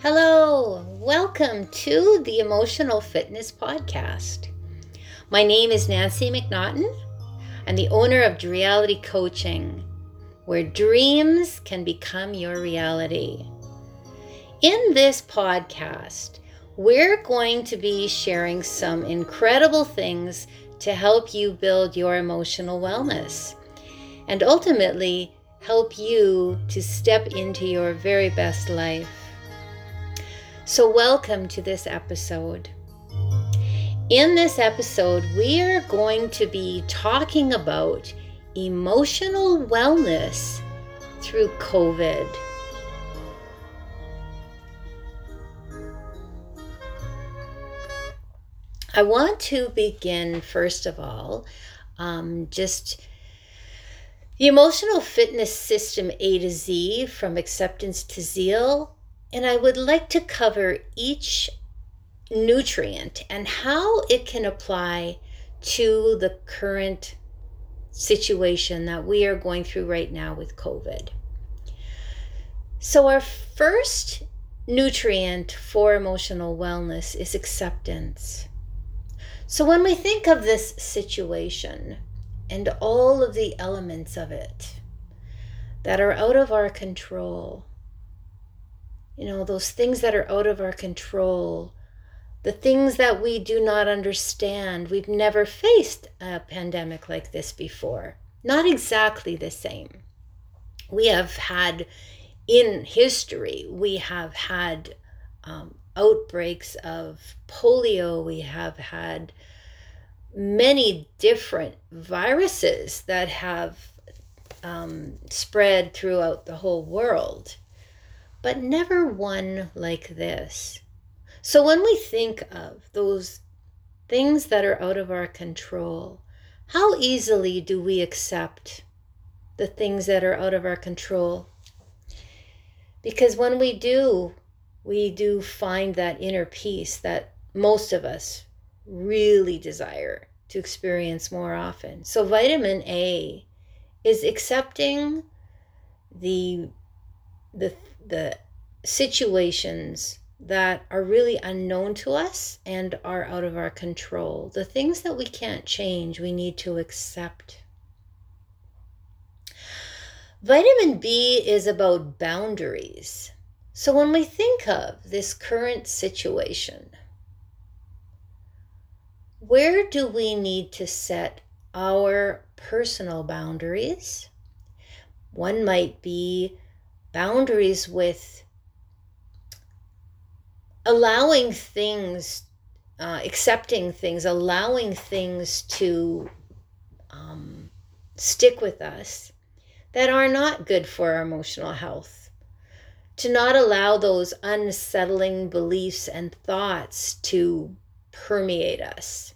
Hello, welcome to the Emotional Fitness Podcast. My name is Nancy McNaughton. I'm the owner of Reality Coaching, where dreams can become your reality. In this podcast, we're going to be sharing some incredible things to help you build your emotional wellness and ultimately help you to step into your very best life. So, welcome to this episode. In this episode, we are going to be talking about emotional wellness through COVID. I want to begin, first of all, um, just the emotional fitness system A to Z from acceptance to zeal. And I would like to cover each nutrient and how it can apply to the current situation that we are going through right now with COVID. So, our first nutrient for emotional wellness is acceptance. So, when we think of this situation, and all of the elements of it that are out of our control. You know, those things that are out of our control, the things that we do not understand. We've never faced a pandemic like this before. Not exactly the same. We have had, in history, we have had um, outbreaks of polio, we have had many different viruses that have um, spread throughout the whole world, but never one like this. So when we think of those things that are out of our control, how easily do we accept the things that are out of our control? Because when we do, we do find that inner peace that most of us really desire to experience more often. So, vitamin A is accepting the the the situations that are really unknown to us and are out of our control. The things that we can't change, we need to accept. Vitamin B is about boundaries. So when we think of this current situation, where do we need to set our personal boundaries? One might be boundaries with allowing things, uh, accepting things, allowing things to um, stick with us that are not good for our emotional health. To not allow those unsettling beliefs and thoughts to permeate us.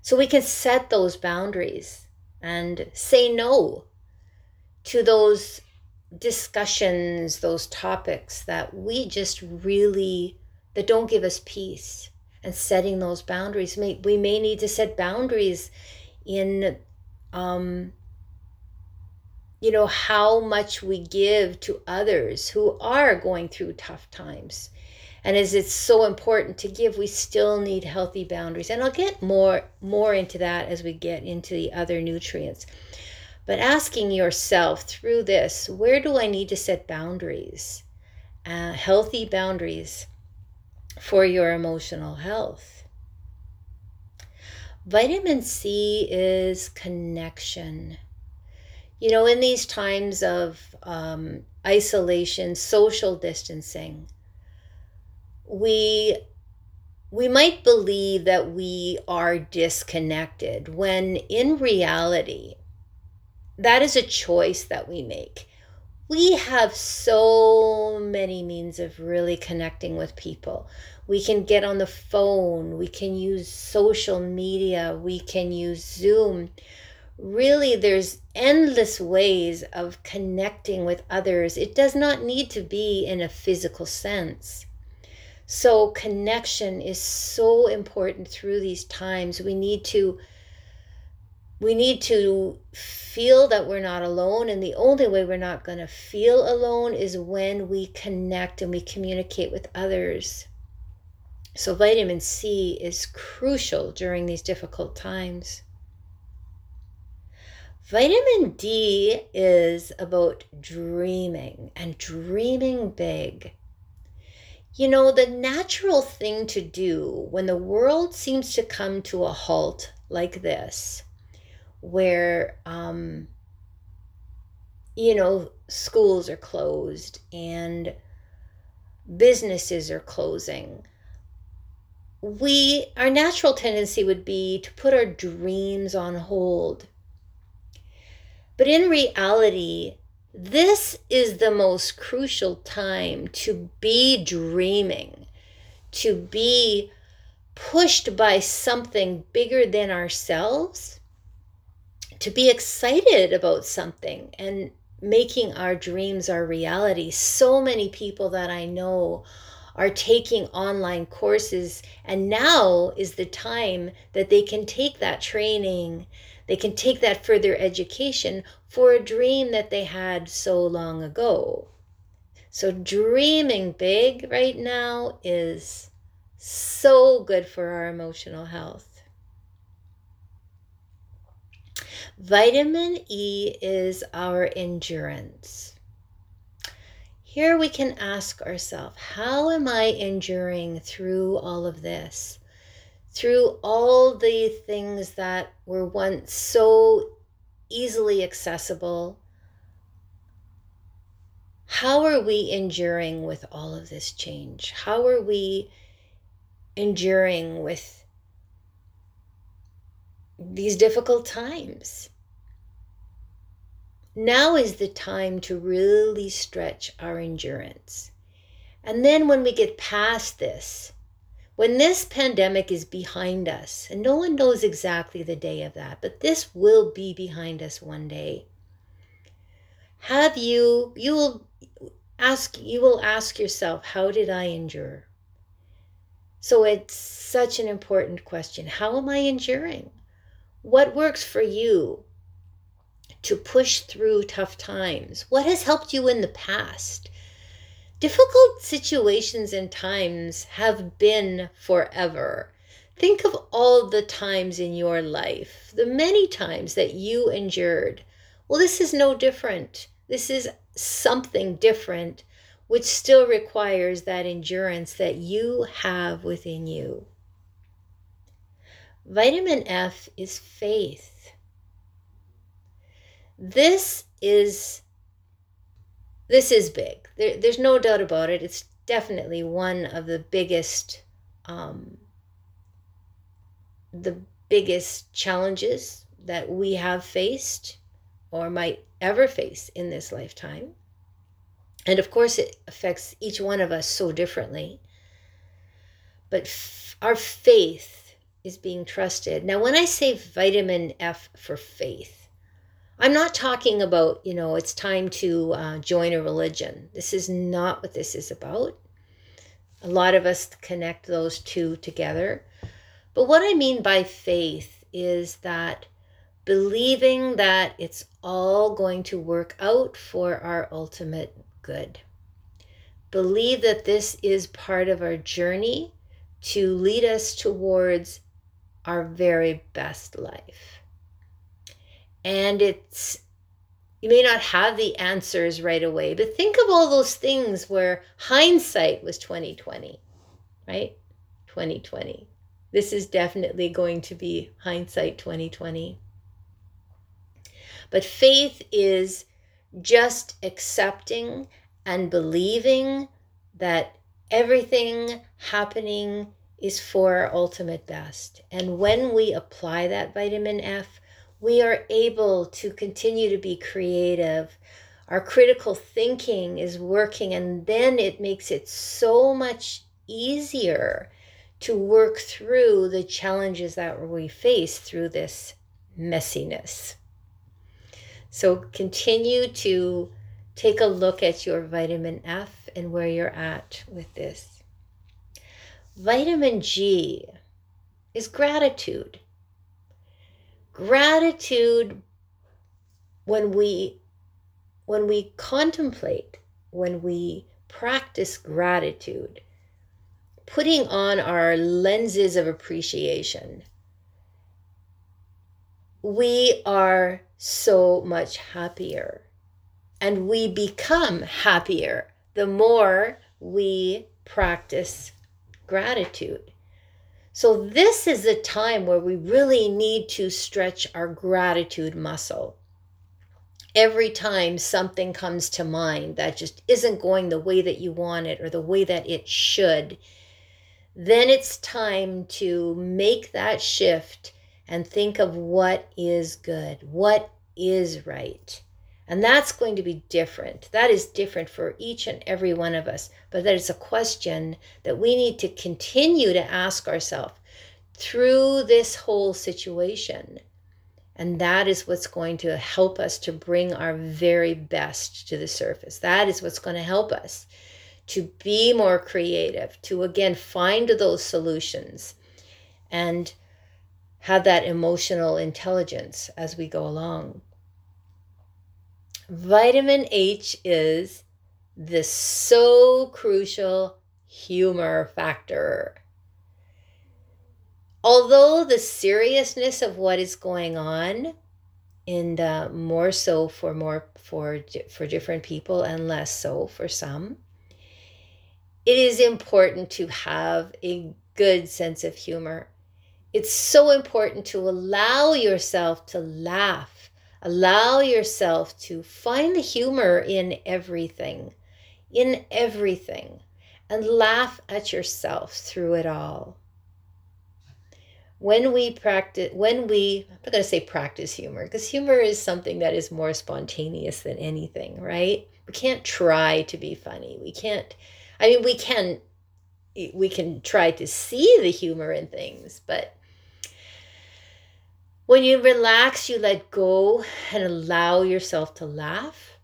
So we can set those boundaries and say no to those discussions, those topics that we just really that don't give us peace. And setting those boundaries, we may need to set boundaries in, um, you know, how much we give to others who are going through tough times. And as it's so important to give we still need healthy boundaries. And i'll get more more into that as we get into the other nutrients but asking yourself through this where do i need to set boundaries uh, healthy boundaries for your emotional health? Vitamin c is connection. You know in these times of um, isolation social distancing we we might believe that we are disconnected when in reality that is a choice that we make. We have so many means of really connecting with people. We can get on the phone we can use social media we can use zoom. Really there's endless ways of connecting with others. It does not need to be in a physical sense. So, connection is so important through these times. We need to we need to feel that we're not alone. And the only way we're not going to feel alone is when we connect and we communicate with others. So, vitamin C is crucial during these difficult times. Vitamin D is about dreaming and dreaming big. You know, the natural thing to do when the world seems to come to a halt like this where um, you know schools are closed and businesses are closing. We our natural tendency would be to put our dreams on hold. But in reality this is the most crucial time to be dreaming to be pushed by something bigger than ourselves to be excited about something and making our dreams our reality. So many people that I know are taking online courses, and now is the time that they can take that training, they can take that further education for a dream that they had so long ago. So, dreaming big right now is so good for our emotional health. Vitamin E is our endurance. Here we can ask ourselves, how am I enduring through all of this? Through all the things that were once so easily accessible. How are we enduring with all of this change? How are we enduring with these difficult times. Now is the time to really stretch our endurance. And then when we get past this, when this pandemic is behind us, and no one knows exactly the day of that, but this will be behind us one day. Have you, you will ask, you will ask yourself, how did I endure? So it's such an important question. How am I enduring? What works for you to push through tough times? What has helped you in the past? Difficult situations and times have been forever. Think of all the times in your life, the many times that you endured. Well, this is no different. This is something different, which still requires that endurance that you have within you. Vitamin F is faith. This is this is big. There, there's no doubt about it. It's definitely one of the biggest um, the biggest challenges that we have faced or might ever face in this lifetime. And of course, it affects each one of us so differently. But f- our faith is being trusted. Now, when I say vitamin F for faith, I'm not talking about, you know, it's time to uh, join a religion. This is not what this is about. A lot of us connect those two together. But what I mean by faith is that believing that it's all going to work out for our ultimate good. Believe that this is part of our journey to lead us towards our very best life. And it's, you may not have the answers right away, but think of all those things where hindsight was 2020, right? 2020. This is definitely going to be hindsight 2020. But faith is just accepting and believing that everything happening is for our ultimate best. And when we apply that vitamin F, we are able to continue to be creative. Our critical thinking is working, and then it makes it so much easier to work through the challenges that we face through this messiness. So continue to take a look at your vitamin F and where you're at with this. Vitamin G is gratitude. Gratitude when we when we contemplate, when we practice gratitude, putting on our lenses of appreciation, we are so much happier. And we become happier the more we practice gratitude. So, this is a time where we really need to stretch our gratitude muscle. Every time something comes to mind that just isn't going the way that you want it or the way that it should, then it's time to make that shift and think of what is good, what is right. And that's going to be different. That is different for each and every one of us. But that is a question that we need to continue to ask ourselves through this whole situation. And that is what's going to help us to bring our very best to the surface. That is what's going to help us to be more creative, to again find those solutions and have that emotional intelligence as we go along. Vitamin H is the so crucial humor factor. Although the seriousness of what is going on, and uh, more so for more for for different people and less so for some, it is important to have a good sense of humor. It's so important to allow yourself to laugh, allow yourself to find the humor in everything, in everything, and laugh at yourself through it all. When we practice, when we, I'm not going to say practice humor, because humor is something that is more spontaneous than anything, right? We can't try to be funny. We can't I mean, we can we can try to see the humor in things, but when you relax, you let go and allow yourself to laugh.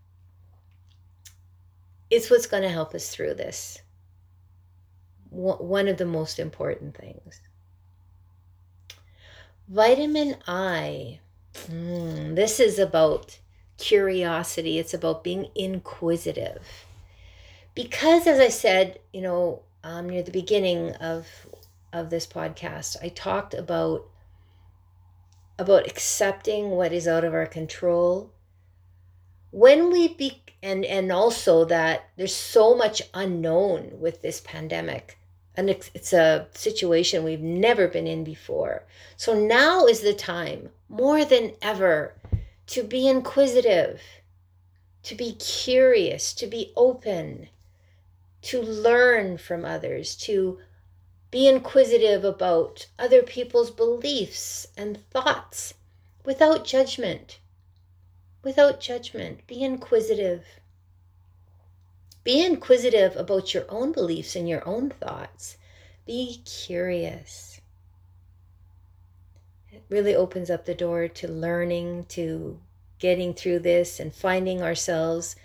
It's what's going to help us through this. One of the most important things. Vitamin I. Mm, this is about curiosity, it's about being inquisitive because as i said you know um, near the beginning of of this podcast i talked about about accepting what is out of our control. When we be and and also that there's so much unknown with this pandemic and it's, it's a situation we've never been in before. So now is the time more than ever to be inquisitive to be curious to be open to learn from others, to be inquisitive about other people's beliefs and thoughts without judgment. Without judgment, be inquisitive. Be inquisitive about your own beliefs and your own thoughts. Be curious. It really opens up the door to learning, to getting through this and finding ourselves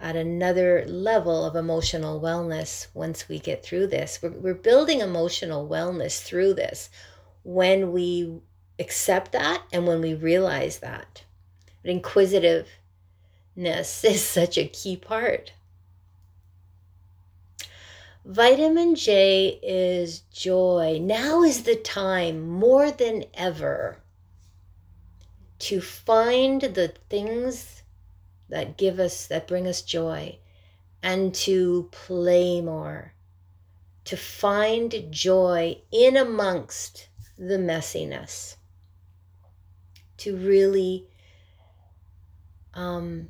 at another level of emotional wellness once we get through this. We're, we're building emotional wellness through this when we accept that and when we realize that. But inquisitiveness is such a key part. Vitamin J is joy. Now is the time more than ever to find the things that give us, that bring us joy, and to play more, to find joy in amongst the messiness, to really, um,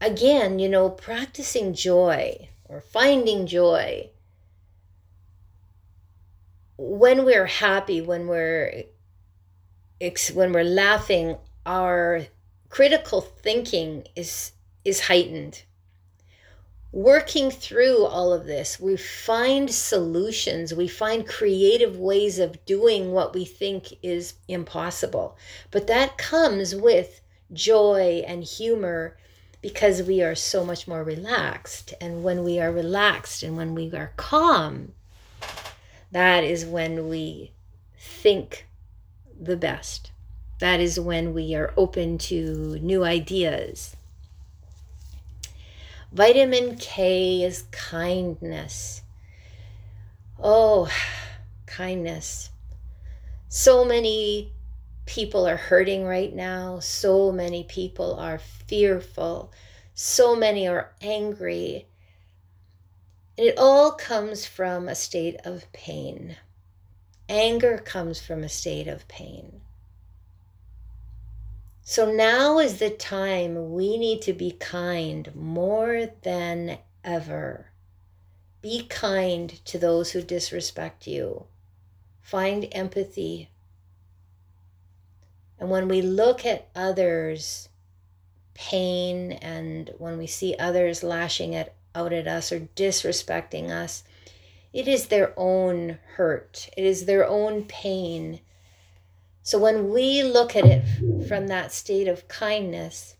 again, you know, practicing joy or finding joy. When we're happy, when we're when we're laughing, our critical thinking is is heightened. Working through all of this we find solutions. We find creative ways of doing what we think is impossible. But that comes with joy and humor because we are so much more relaxed. And when we are relaxed and when we are calm that is when we think the best that is when we are open to new ideas. Vitamin K is kindness. Oh, kindness. So many people are hurting right now. So many people are fearful. So many are angry. And it all comes from a state of pain. Anger comes from a state of pain. So now is the time we need to be kind more than ever. Be kind to those who disrespect you. Find empathy. And when we look at others' pain and when we see others lashing at, out at us or disrespecting us, it is their own hurt, it is their own pain. So when we look at it from that state of kindness,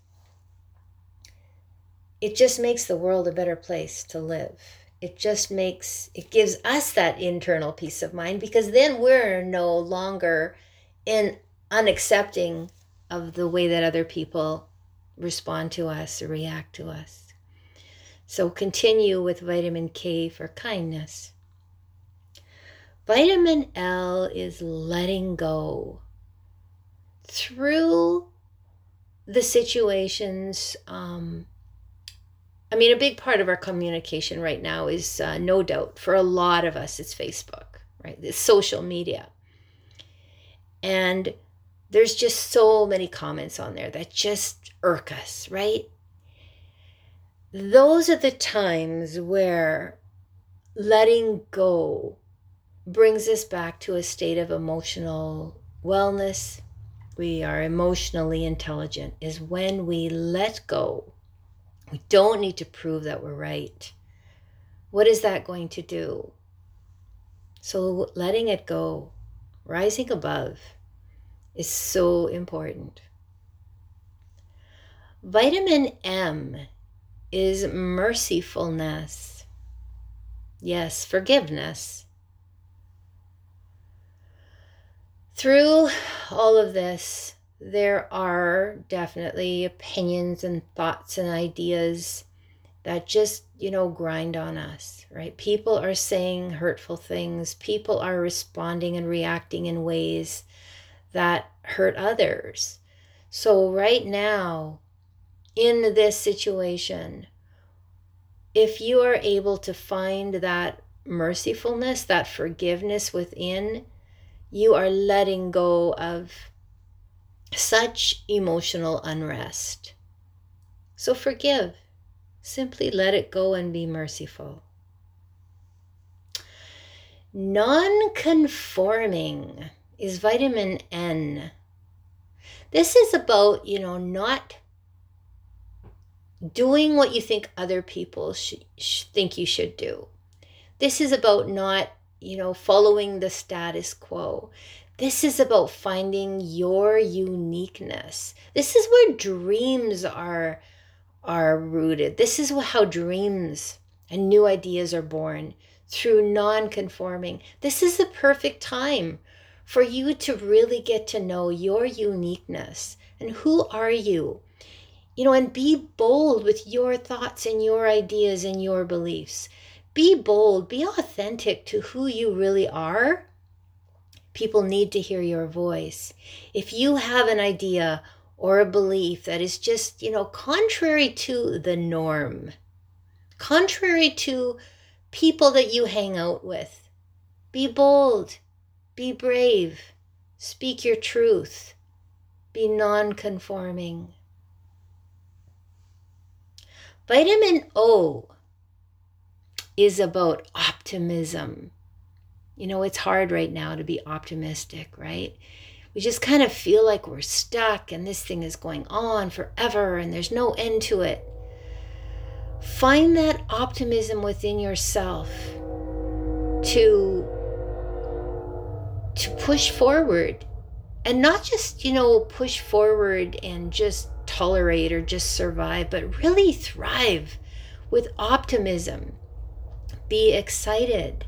it just makes the world a better place to live it just makes it gives us that internal peace of mind because then we're no longer in unaccepting of the way that other people respond to us or react to us. So continue with vitamin K for kindness. Vitamin L is letting go through the situations um, I mean, a big part of our communication right now is uh, no doubt for a lot of us, it's Facebook, right? It's social media. And there's just so many comments on there that just irk us, right? Those are the times where letting go brings us back to a state of emotional wellness. We are emotionally intelligent, is when we let go we don't need to prove that we're right. What is that going to do? So, letting it go, rising above, is so important. Vitamin M is mercifulness. Yes, forgiveness. Through all of this, there are definitely opinions and thoughts and ideas that just, you know, grind on us, right? People are saying hurtful things, people are responding and reacting in ways that hurt others. So, right now, in this situation, if you are able to find that mercifulness, that forgiveness within, you are letting go of such emotional unrest. So forgive. Simply let it go and be merciful. Non conforming is vitamin N. This is about, you know, not doing what you think other people should, think you should do. This is about not, you know, following the status quo. This is about finding your uniqueness. This is where dreams are are rooted. This is how dreams and new ideas are born through non-conforming. This is the perfect time for you to really get to know your uniqueness and who are you? You know, and be bold with your thoughts and your ideas and your beliefs. Be bold, be authentic to who you really are People need to hear your voice. If you have an idea or a belief that is just, you know, contrary to the norm, contrary to people that you hang out with, be bold, be brave, speak your truth, be non conforming. Vitamin O is about optimism you know, it's hard right now to be optimistic, right? We just kind of feel like we're stuck and this thing is going on forever and there's no end to it. Find that optimism within yourself to to push forward and not just, you know, push forward and just tolerate or just survive, but really thrive with optimism. Be excited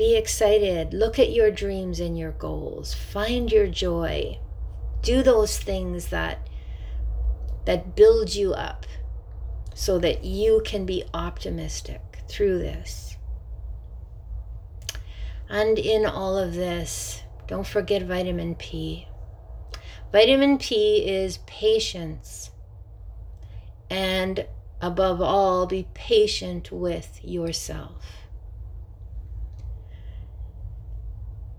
be excited. Look at your dreams and your goals. Find your joy. Do those things that that build you up so that you can be optimistic through this. And in all of this, don't forget vitamin P. Vitamin P is patience. And above all, be patient with yourself.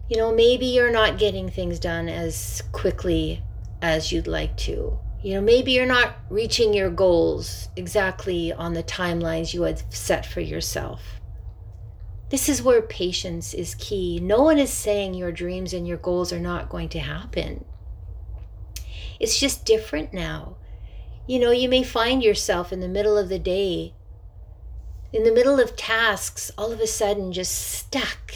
You know, maybe you're not getting things done as quickly as you'd like to. You know, maybe you're not reaching your goals exactly on the timelines you had set for yourself. This is where patience is key. No one is saying your dreams and your goals are not going to happen. It's just different now. You know, you may find yourself in the middle of the day, in the middle of tasks, all of a sudden just stuck.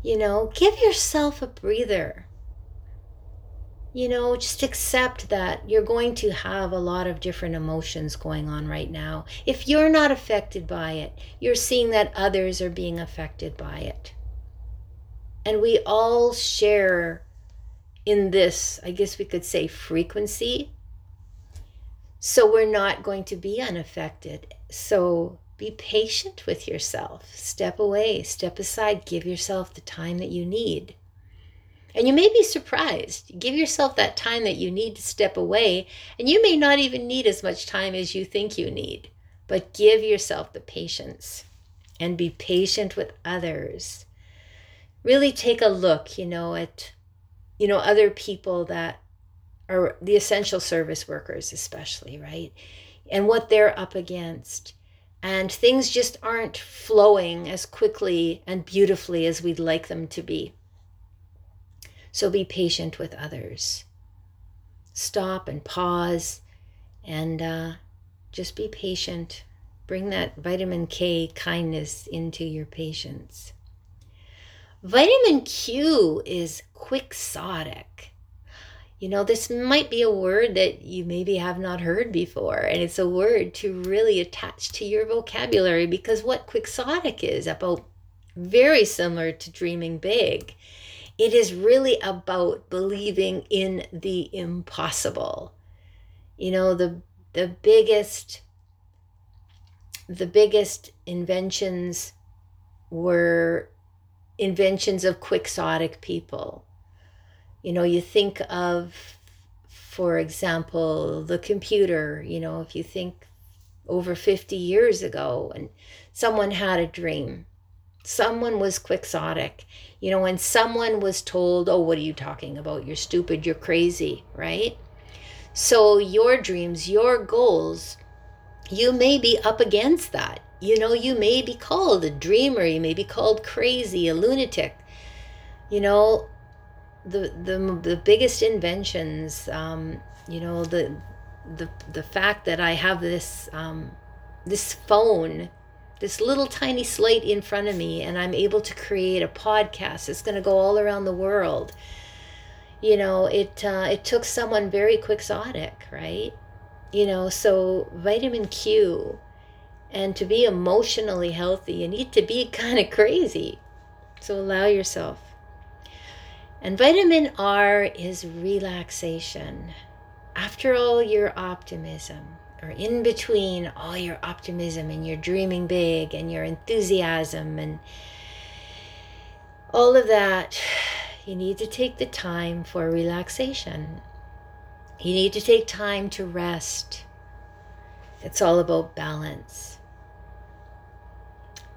You know, give yourself a breather you know, just accept that you're going to have a lot of different emotions going on right now. If you're not affected by it, you're seeing that others are being affected by it. And we all share in this, I guess we could say, frequency. So we're not going to be unaffected. So be patient with yourself. Step away, step aside, give yourself the time that you need. And you may be surprised. Give yourself that time that you need to step away, and you may not even need as much time as you think you need. But give yourself the patience and be patient with others. Really take a look, you know, at you know other people that are the essential service workers especially, right? And what they're up against. And things just aren't flowing as quickly and beautifully as we'd like them to be. So be patient with others. Stop and pause and uh, just be patient. Bring that vitamin K kindness into your patience. Vitamin Q is quixotic. You know, this might be a word that you maybe have not heard before, and it's a word to really attach to your vocabulary because what quixotic is about very similar to dreaming big it is really about believing in the impossible. You know, the the biggest the biggest inventions were inventions of quixotic people. You know, you think of, for example, the computer, you know, if you think over 50 years ago and someone had a dream someone was quixotic. You know, when someone was told, oh, what are you talking about? You're stupid, you're crazy, right? So your dreams, your goals, you may be up against that. You know, you may be called a dreamer, you may be called crazy, a lunatic. You know, the the the biggest inventions, um, you know, the the the fact that I have this um, this phone this little tiny slate in front of me and I'm able to create a podcast that's going to go all around the world. You know, it uh, it took someone very quixotic, right? You know, so vitamin Q and to be emotionally healthy, you need to be kind of crazy. So allow yourself. And vitamin R is relaxation. After all your optimism, or in between all your optimism and your dreaming big and your enthusiasm and all of that, you need to take the time for relaxation. You need to take time to rest. It's all about balance.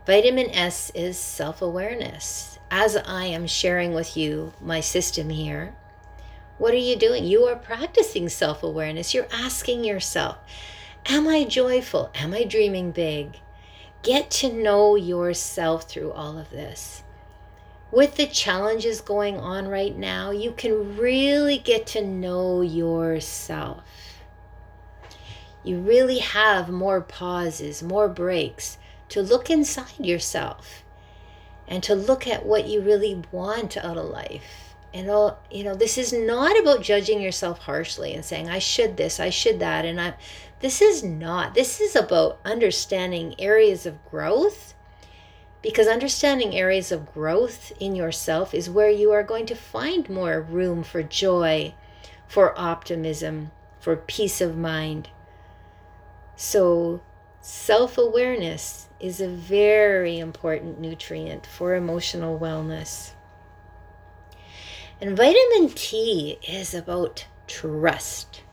Vitamin S is self awareness. As I am sharing with you my system here, what are you doing? You are practicing self awareness. You're asking yourself, Am I joyful? Am I dreaming big? Get to know yourself through all of this. With the challenges going on right now, you can really get to know yourself. You really have more pauses, more breaks to look inside yourself and to look at what you really want out of life and all you know this is not about judging yourself harshly and saying i should this i should that and I'm, this is not this is about understanding areas of growth because understanding areas of growth in yourself is where you are going to find more room for joy for optimism, for peace of mind. So, self awareness is a very important nutrient for emotional wellness. And vitamin T is about trust.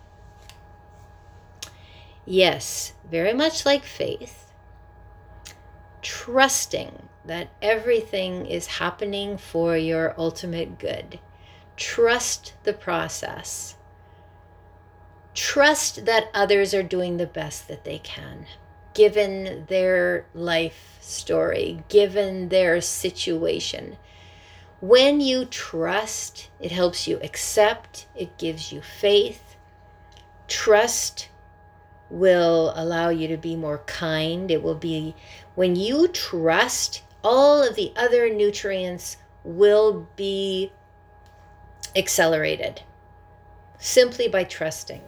Yes, very much like faith, trusting that everything is happening for your ultimate good. Trust the process. Trust that others are doing the best that they can, given their life story, given their situation. When you trust, it helps you accept, it gives you faith. Trust will allow you to be more kind. It will be when you trust, all of the other nutrients will be accelerated simply by trusting.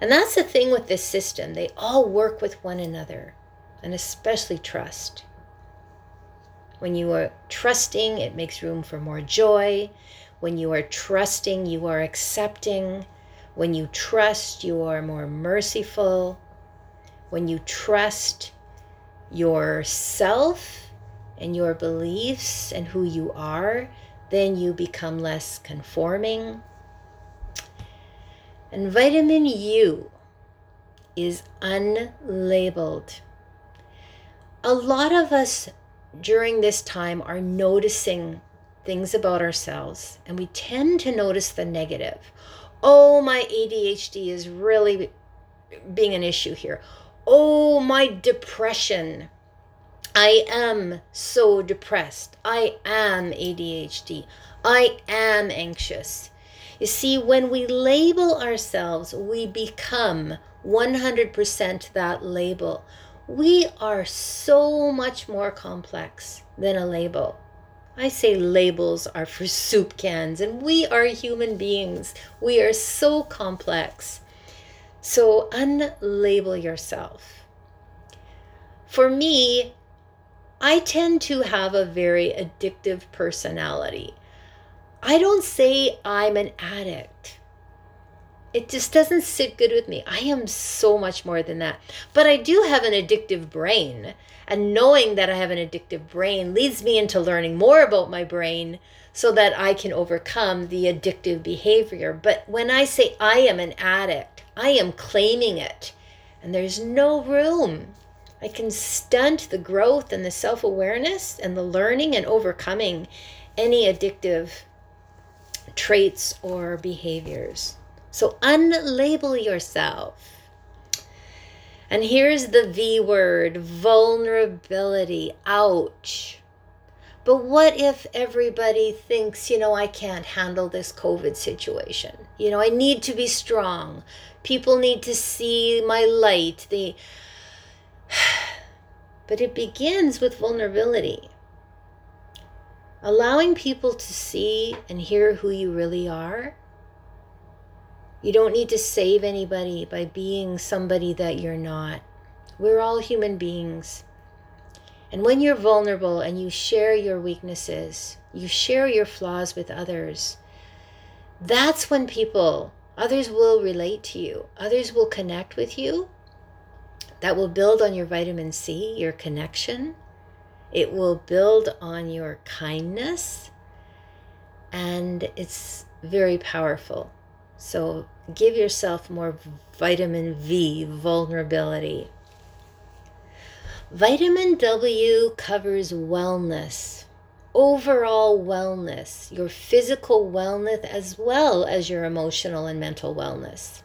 And that's the thing with this system. They all work with one another, and especially trust. When you are trusting, it makes room for more joy. When you are trusting, you are accepting. When you trust, you are more merciful. When you trust yourself and your beliefs and who you are, then you become less conforming. And vitamin U is unlabeled. A lot of us during this time are noticing things about ourselves, and we tend to notice the negative oh, my ADHD is really being an issue here. Oh, my depression. I am so depressed. I am ADHD. I am anxious. You see, when we label ourselves, we become 100% that label. We are so much more complex than a label. I say labels are for soup cans, and we are human beings. We are so complex. So unlabel yourself. For me, I tend to have a very addictive personality. I don't say I'm an addict. It just doesn't sit good with me. I am so much more than that. But I do have an addictive brain. And knowing that I have an addictive brain leads me into learning more about my brain so that I can overcome the addictive behavior. But when I say I am an addict, I am claiming it. And there's no room. I can stunt the growth and the self awareness and the learning and overcoming any addictive traits or behaviors. So unlabel yourself. And here's the V word vulnerability. Ouch. But what if everybody thinks, you know, I can't handle this COVID situation? You know, I need to be strong. People need to see my light. The but it begins with vulnerability. Allowing people to see and hear who you really are you don't need to save anybody by being somebody that you're not. We're all human beings. And when you're vulnerable and you share your weaknesses, you share your flaws with others, that's when people, others will relate to you, others will connect with you. That will build on your vitamin C, your connection. It will build on your kindness. And it's very powerful. So give yourself more vitamin V, vulnerability. Vitamin W covers wellness, overall wellness, your physical wellness as well as your emotional and mental wellness.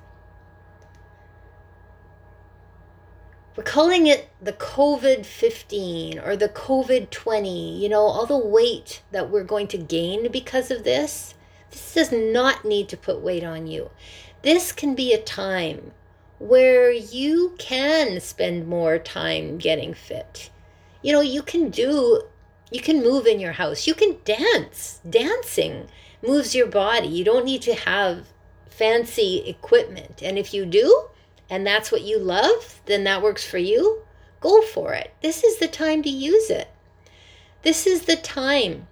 We're calling it the COVID 15 or the COVID 20, you know, all the weight that we're going to gain because of this. This does not need to put weight on you. This can be a time where you can spend more time getting fit. You know, you can do, you can move in your house, you can dance. Dancing moves your body. You don't need to have fancy equipment. And if you do, and that's what you love, then that works for you, go for it. This is the time to use it. This is the time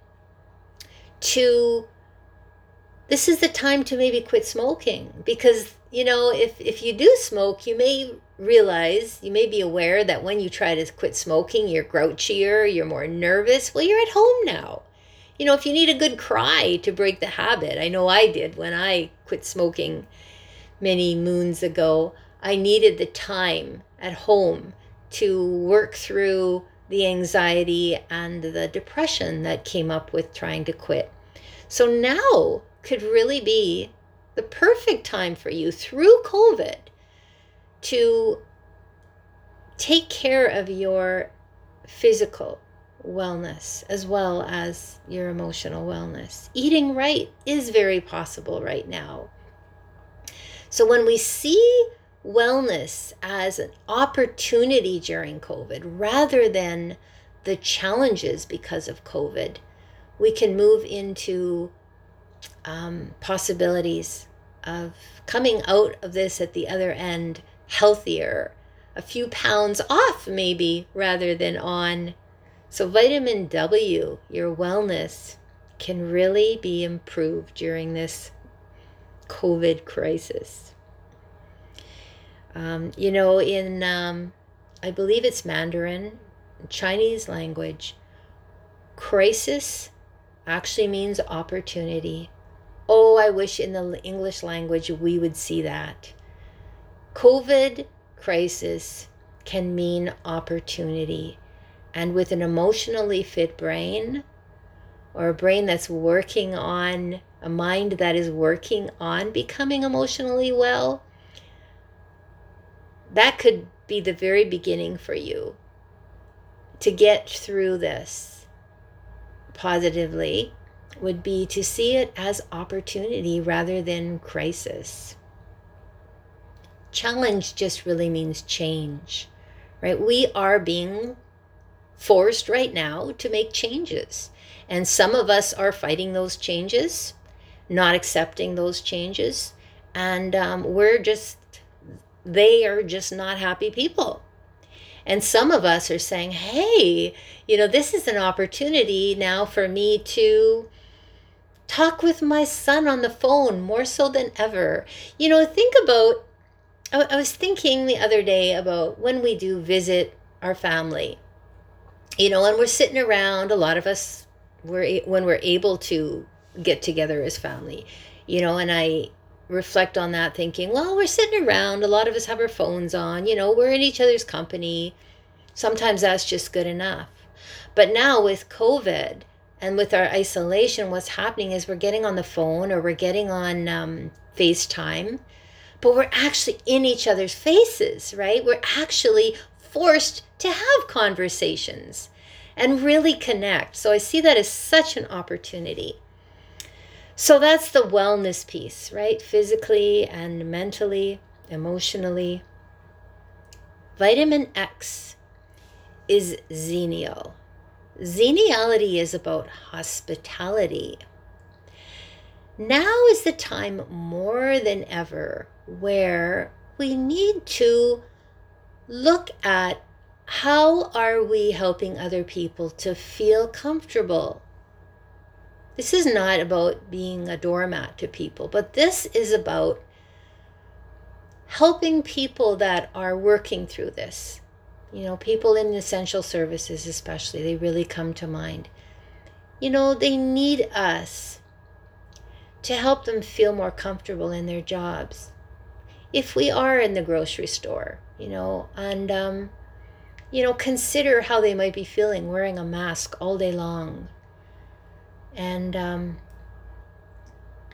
to this is the time to maybe quit smoking because you know if if you do smoke you may realize you may be aware that when you try to quit smoking you're grouchier you're more nervous well you're at home now you know if you need a good cry to break the habit i know i did when i quit smoking many moons ago i needed the time at home to work through the anxiety and the depression that came up with trying to quit so now could really be the perfect time for you through COVID to take care of your physical wellness as well as your emotional wellness. Eating right is very possible right now. So when we see wellness as an opportunity during COVID rather than the challenges because of COVID, we can move into um, possibilities of coming out of this at the other end healthier, a few pounds off, maybe, rather than on. So, vitamin W, your wellness, can really be improved during this COVID crisis. Um, you know, in, um, I believe it's Mandarin, Chinese language, crisis actually means opportunity. Oh, I wish in the English language we would see that. COVID crisis can mean opportunity. And with an emotionally fit brain, or a brain that's working on, a mind that is working on becoming emotionally well, that could be the very beginning for you to get through this positively would be to see it as opportunity rather than crisis. Challenge just really means change, right? We are being forced right now to make changes. And some of us are fighting those changes, not accepting those changes. And um, we're just, they are just not happy people. And some of us are saying, hey, you know, this is an opportunity now for me to talk with my son on the phone more so than ever. You know, think about, I, was thinking the other day about when we do visit our family, you know, and we're sitting around, a lot of us, we're, when we're able to get together as family, you know, and I reflect on that thinking, well, we're sitting around, a lot of us have our phones on, you know, we're in each other's company. Sometimes that's just good enough. But now with COVID, and with our isolation, what's happening is we're getting on the phone or we're getting on um, FaceTime, but we're actually in each other's faces, right? We're actually forced to have conversations and really connect. So I see that as such an opportunity. So that's the wellness piece, right? Physically and mentally, emotionally. Vitamin X is xenial. Xeniality is about hospitality. Now is the time more than ever where we need to look at how are we helping other people to feel comfortable. This is not about being a doormat to people, but this is about helping people that are working through this you know, people in essential services, especially, they really come to mind. You know, they need us to help them feel more comfortable in their jobs. If we are in the grocery store, you know, and, um, you know, consider how they might be feeling wearing a mask all day long. And, um,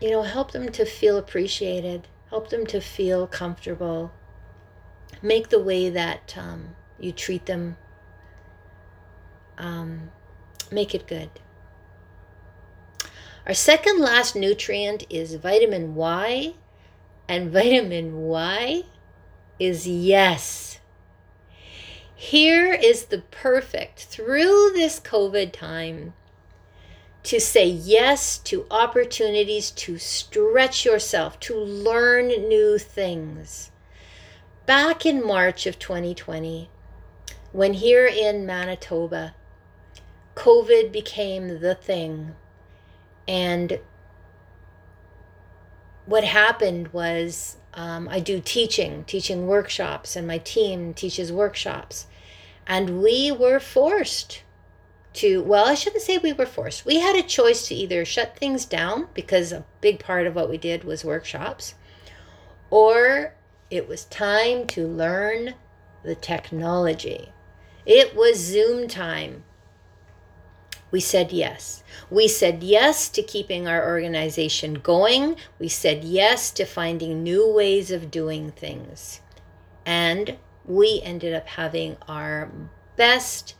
you know, help them to feel appreciated, help them to feel comfortable. Make the way that um, you treat them, um, make it good. Our second last nutrient is vitamin Y, and vitamin Y is yes. Here is the perfect through this COVID time to say yes to opportunities to stretch yourself, to learn new things. Back in March of 2020, when here in Manitoba, COVID became the thing, and what happened was um, I do teaching, teaching workshops, and my team teaches workshops. And we were forced to, well, I shouldn't say we were forced. We had a choice to either shut things down because a big part of what we did was workshops, or it was time to learn the technology. It was Zoom time. We said yes. We said yes to keeping our organization going. We said yes to finding new ways of doing things. And we ended up having our best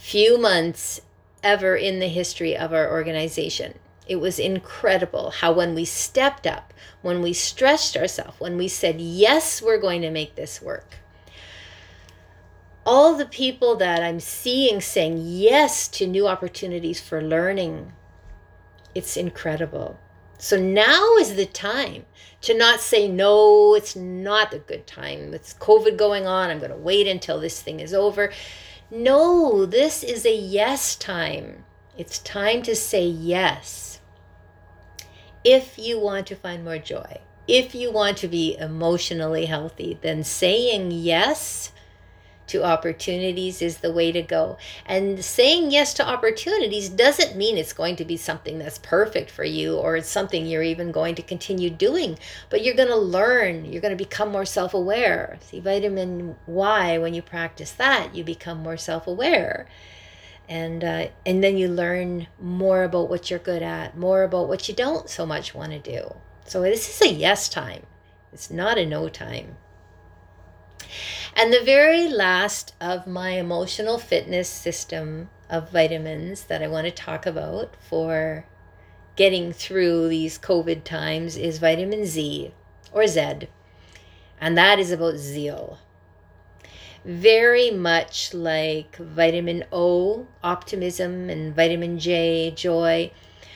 few months ever in the history of our organization. It was incredible how, when we stepped up, when we stretched ourselves, when we said, Yes, we're going to make this work, all the people that I'm seeing saying yes to new opportunities for learning, it's incredible. So now is the time to not say, no, it's not a good time. It's COVID going on. I'm going to wait until this thing is over. No, this is a yes time. It's time to say yes. If you want to find more joy, if you want to be emotionally healthy, then saying yes to opportunities is the way to go. And saying yes to opportunities doesn't mean it's going to be something that's perfect for you or it's something you're even going to continue doing, but you're going to learn, you're going to become more self aware. See, vitamin Y, when you practice that, you become more self aware. And, uh, and then you learn more about what you're good at, more about what you don't so much want to do. So this is a yes time. It's not a no time. And the very last of my emotional fitness system of vitamins that I want to talk about for getting through these COVID times is vitamin Z or Z. And that is about zeal. Very much like vitamin O, optimism, and vitamin J, joy.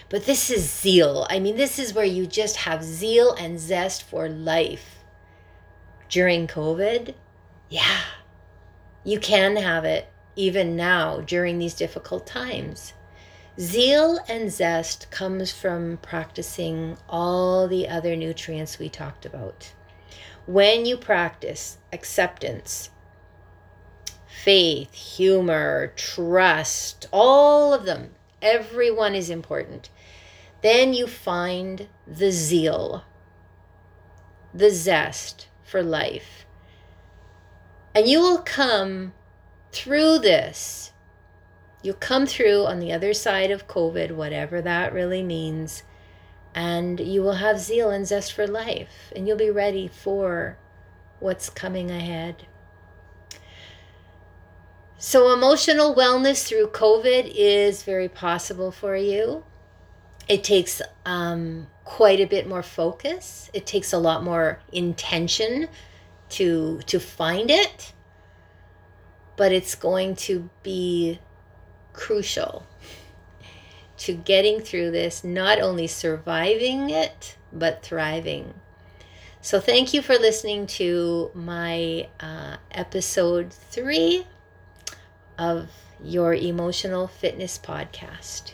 But this is zeal. I mean, this is where you just have zeal and zest for life. During COVID, yeah, you can have it even now during these difficult times. Zeal and zest comes from practicing all the other nutrients we talked about. When you practice acceptance, faith, humor, trust, all of them, everyone is important. Then you find the zeal, the zest for life and you will come through this. You'll come through on the other side of COVID, whatever that really means, and you will have zeal and zest for life, and you'll be ready for what's coming ahead. So, emotional wellness through COVID is very possible for you. It takes um, quite a bit more focus, it takes a lot more intention to to find it but it's going to be crucial to getting through this not only surviving it but thriving. So thank you for listening to my uh, episode three of your emotional fitness podcast